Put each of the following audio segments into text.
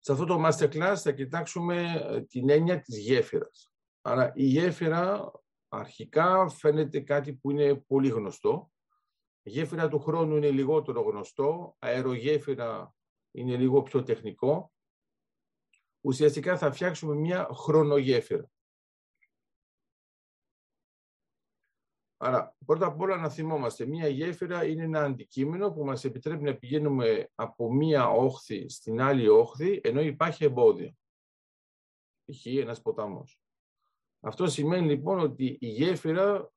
Σε αυτό το masterclass θα κοιτάξουμε ε, την έννοια της γέφυρας. Άρα η γέφυρα αρχικά φαίνεται κάτι που είναι πολύ γνωστό. Η γέφυρα του χρόνου είναι λιγότερο γνωστό, αερογέφυρα είναι λίγο πιο τεχνικό. Ουσιαστικά θα φτιάξουμε μια χρονογέφυρα. Άρα, πρώτα απ' όλα να θυμόμαστε, μία γέφυρα είναι ένα αντικείμενο που μας επιτρέπει να πηγαίνουμε από μία όχθη στην άλλη όχθη, ενώ υπάρχει εμπόδιο. Π.χ. ένας ποταμός. Αυτό σημαίνει λοιπόν ότι η γέφυρα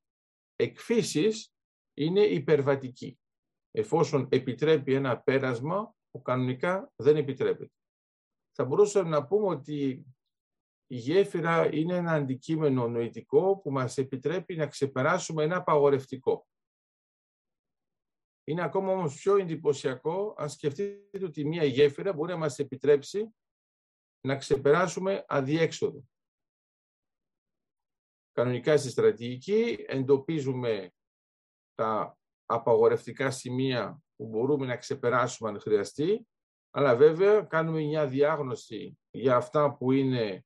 εκφύσης είναι υπερβατική. Εφόσον επιτρέπει ένα πέρασμα που κανονικά δεν επιτρέπεται. Θα μπορούσαμε να πούμε ότι η γέφυρα είναι ένα αντικείμενο νοητικό που μας επιτρέπει να ξεπεράσουμε ένα απαγορευτικό. Είναι ακόμα όμως πιο εντυπωσιακό αν σκεφτείτε ότι μία γέφυρα μπορεί να μας επιτρέψει να ξεπεράσουμε αδιέξοδο. Κανονικά στη στρατηγική εντοπίζουμε τα απαγορευτικά σημεία που μπορούμε να ξεπεράσουμε αν χρειαστεί, αλλά βέβαια κάνουμε μια διάγνωση για αυτά που είναι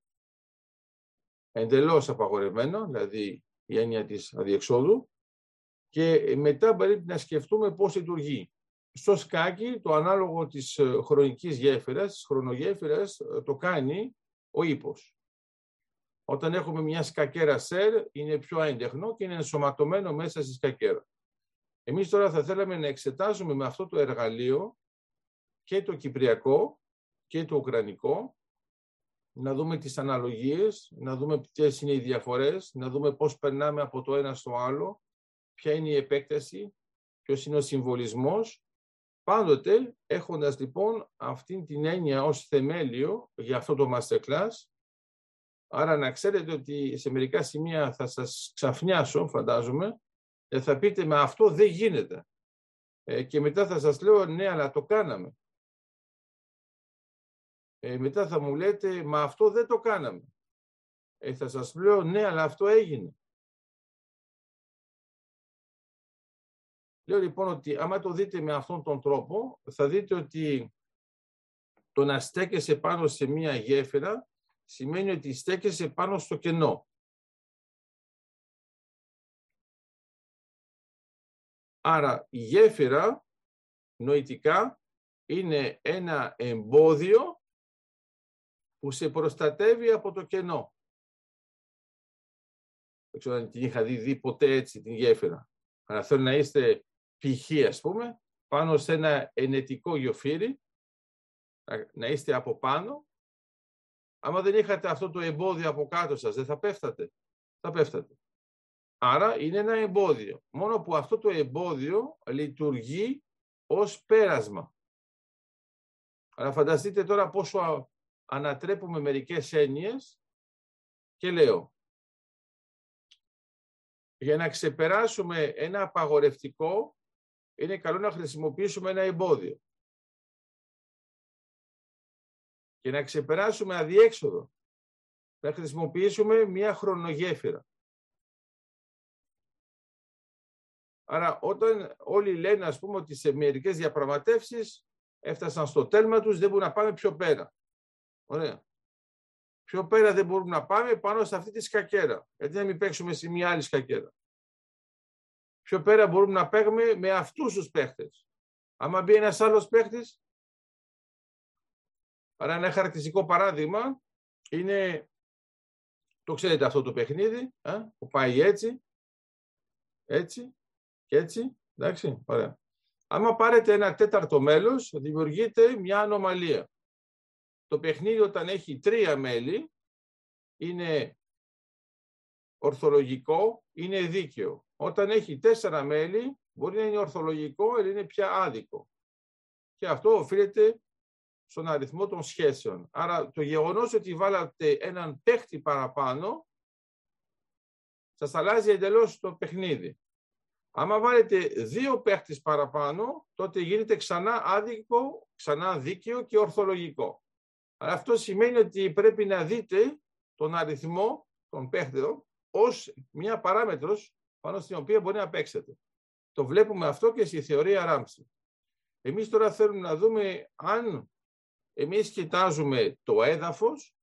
εντελώς απαγορευμένο, δηλαδή η έννοια της αδιεξόδου, και μετά πρέπει να σκεφτούμε πώς λειτουργεί. Στο σκάκι, το ανάλογο της ε, χρονικής γέφυρας, της χρονογέφυρας, ε, το κάνει ο ύπος. Όταν έχουμε μια σκακέρα σερ, είναι πιο έντεχνο και είναι ενσωματωμένο μέσα στη σκακέρα. Εμείς τώρα θα θέλαμε να εξετάζουμε με αυτό το εργαλείο και το κυπριακό και το ουκρανικό να δούμε τις αναλογίες, να δούμε ποιες είναι οι διαφορές, να δούμε πώς περνάμε από το ένα στο άλλο, ποια είναι η επέκταση, ποιος είναι ο συμβολισμός. Πάντοτε έχοντας λοιπόν αυτήν την έννοια ως θεμέλιο για αυτό το masterclass, άρα να ξέρετε ότι σε μερικά σημεία θα σας ξαφνιάσω, φαντάζομαι, και θα πείτε «με αυτό δεν γίνεται». Ε, και μετά θα σας λέω «ναι, αλλά το κάναμε» ε, μετά θα μου λέτε, μα αυτό δεν το κάναμε. Ε, θα σας λέω, ναι, αλλά αυτό έγινε. Λέω λοιπόν ότι άμα το δείτε με αυτόν τον τρόπο, θα δείτε ότι το να στέκεσαι πάνω σε μία γέφυρα σημαίνει ότι στέκεσαι πάνω στο κενό. Άρα η γέφυρα νοητικά είναι ένα εμπόδιο που σε προστατεύει από το κενό. Δεν ξέρω αν την είχα δει, δει ποτέ έτσι την γέφυρα. Αλλά θέλω να είστε π.χ. ας πούμε, πάνω σε ένα ενετικό γιοφύρι, να είστε από πάνω. Άμα δεν είχατε αυτό το εμπόδιο από κάτω σας, δεν θα πέφτατε. Θα πέφτατε. Άρα είναι ένα εμπόδιο. Μόνο που αυτό το εμπόδιο λειτουργεί ως πέρασμα. Αλλά φανταστείτε τώρα πόσο ανατρέπουμε μερικές έννοιες και λέω για να ξεπεράσουμε ένα απαγορευτικό είναι καλό να χρησιμοποιήσουμε ένα εμπόδιο. Και να ξεπεράσουμε αδιέξοδο να χρησιμοποιήσουμε μια χρονογέφυρα. Άρα όταν όλοι λένε ας πούμε ότι σε μερικές διαπραγματεύσεις έφτασαν στο τέλμα τους δεν μπορούν να πάμε πιο πέρα. Ωραία. Πιο πέρα δεν μπορούμε να πάμε πάνω σε αυτή τη σκακέρα. Γιατί να μην παίξουμε σε μια άλλη σκακέρα. Πιο πέρα μπορούμε να παίξουμε με αυτούς τους παίχτες. Άμα μπει ένας άλλος παίχτης, άρα ένα χαρακτηριστικό παράδειγμα είναι, το ξέρετε αυτό το παιχνίδι, ε, που πάει έτσι, έτσι και έτσι, εντάξει, ωραία. Άμα πάρετε ένα τέταρτο μέλος, δημιουργείται μια ανομαλία. Το παιχνίδι όταν έχει τρία μέλη είναι ορθολογικό, είναι δίκαιο. Όταν έχει τέσσερα μέλη μπορεί να είναι ορθολογικό, αλλά είναι πια άδικο. Και αυτό οφείλεται στον αριθμό των σχέσεων. Άρα το γεγονός ότι βάλατε έναν παίχτη παραπάνω σας αλλάζει εντελώς το παιχνίδι. Άμα βάλετε δύο παίχτες παραπάνω, τότε γίνεται ξανά άδικο, ξανά δίκαιο και ορθολογικό. Αλλά αυτό σημαίνει ότι πρέπει να δείτε τον αριθμό των παίχτων ως μια παράμετρος πάνω στην οποία μπορεί να παίξετε. Το βλέπουμε αυτό και στη θεωρία Ράμψη. Εμείς τώρα θέλουμε να δούμε αν Εμείς κοιτάζουμε το έδαφος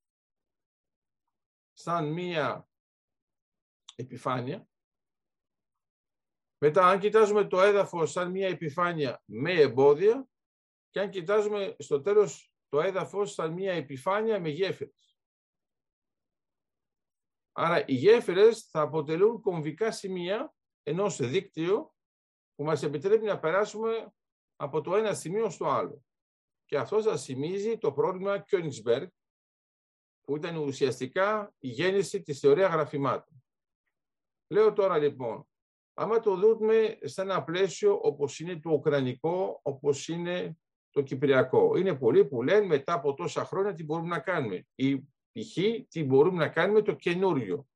σαν μία επιφάνεια. Μετά, αν κοιτάζουμε το έδαφος σαν μία επιφάνεια με εμπόδια και αν κοιτάζουμε στο τέλος το έδαφος σαν μία επιφάνεια με γέφυρες. Άρα οι γέφυρες θα αποτελούν κομβικά σημεία ενός δίκτυου που μας επιτρέπει να περάσουμε από το ένα σημείο στο άλλο. Και αυτό σας θυμίζει το πρόβλημα Königsberg, που ήταν ουσιαστικά η γέννηση της θεωρίας γραφημάτων. Λέω τώρα λοιπόν, άμα το δούμε σε ένα πλαίσιο όπως είναι το Ουκρανικό, όπως είναι το Κυπριακό. Είναι πολλοί που λένε μετά από τόσα χρόνια τι μπορούμε να κάνουμε. Ή π.χ. τι μπορούμε να κάνουμε το καινούριο.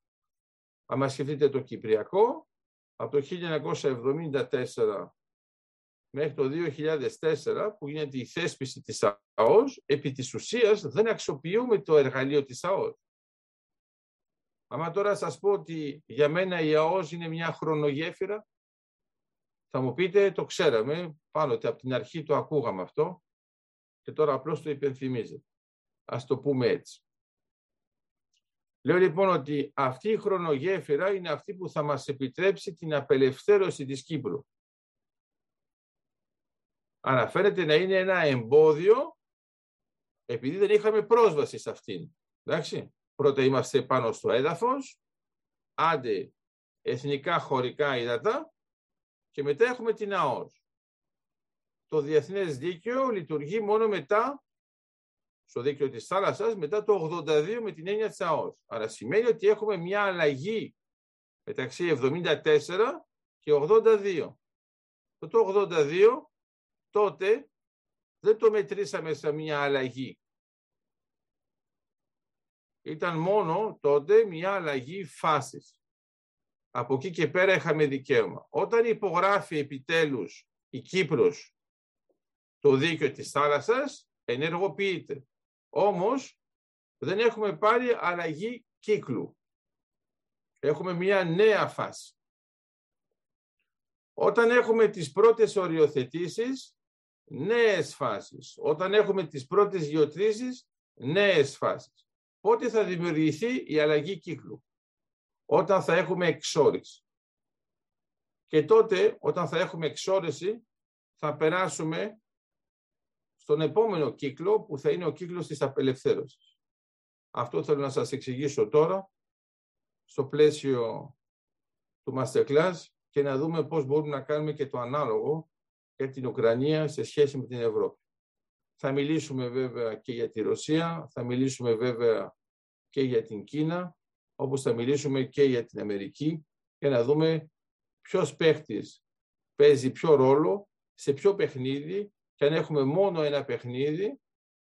Αν σκεφτείτε το Κυπριακό, από το 1974 μέχρι το 2004 που γίνεται η θέσπιση της ΑΟΣ, επί της ουσίας δεν αξιοποιούμε το εργαλείο της ΑΟΣ. Άμα τώρα σας πω ότι για μένα η ΑΟΣ είναι μια χρονογέφυρα, θα μου πείτε, το ξέραμε, πάνω ότι από την αρχή το ακούγαμε αυτό και τώρα απλώς το υπενθυμίζετε. Ας το πούμε έτσι. Λέω λοιπόν ότι αυτή η χρονογέφυρα είναι αυτή που θα μας επιτρέψει την απελευθέρωση της Κύπρου. Αναφέρεται να είναι ένα εμπόδιο επειδή δεν είχαμε πρόσβαση σε αυτήν. Εντάξει. Πρώτα είμαστε πάνω στο έδαφος, άντε εθνικά χωρικά ύδατα και μετά έχουμε την ΑΟΣ. Το διεθνές δίκαιο λειτουργεί μόνο μετά στο δίκαιο της θάλασσας μετά το 82 με την έννοια της ΑΟΣ. Άρα σημαίνει ότι έχουμε μια αλλαγή μεταξύ 74 και 82. Το 82 τότε δεν το μετρήσαμε σε μια αλλαγή. Ήταν μόνο τότε μια αλλαγή φάσης. Από εκεί και πέρα είχαμε δικαίωμα. Όταν υπογράφει επιτέλους η Κύπρος το δίκαιο της θάλασσας, ενεργοποιείται. Όμως δεν έχουμε πάρει αλλαγή κύκλου. Έχουμε μια νέα φάση. Όταν έχουμε τις πρώτες οριοθετήσεις, νέες φάσεις. Όταν έχουμε τις πρώτες γεωτρήσεις, νέες φάσεις. Πότε θα δημιουργηθεί η αλλαγή κύκλου. Όταν θα έχουμε εξόριση. Και τότε, όταν θα έχουμε εξόρεση, θα περάσουμε στον επόμενο κύκλο που θα είναι ο κύκλος της απελευθέρωσης. Αυτό θέλω να σας εξηγήσω τώρα στο πλαίσιο του Masterclass και να δούμε πώς μπορούμε να κάνουμε και το ανάλογο για την Ουκρανία σε σχέση με την Ευρώπη. Θα μιλήσουμε βέβαια και για τη Ρωσία, θα μιλήσουμε βέβαια και για την Κίνα, όπως θα μιλήσουμε και για την Αμερική, για να δούμε ποιος παίχτης παίζει ποιο ρόλο, σε ποιο παιχνίδι και αν έχουμε μόνο ένα παιχνίδι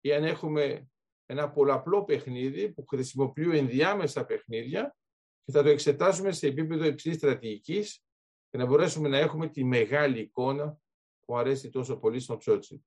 ή αν έχουμε ένα πολλαπλό παιχνίδι που χρησιμοποιούν ενδιάμεσα παιχνίδια και θα το εξετάσουμε σε επίπεδο υψηλής στρατηγικής για να μπορέσουμε να έχουμε τη μεγάλη εικόνα που αρέσει τόσο πολύ στον Τσότσι.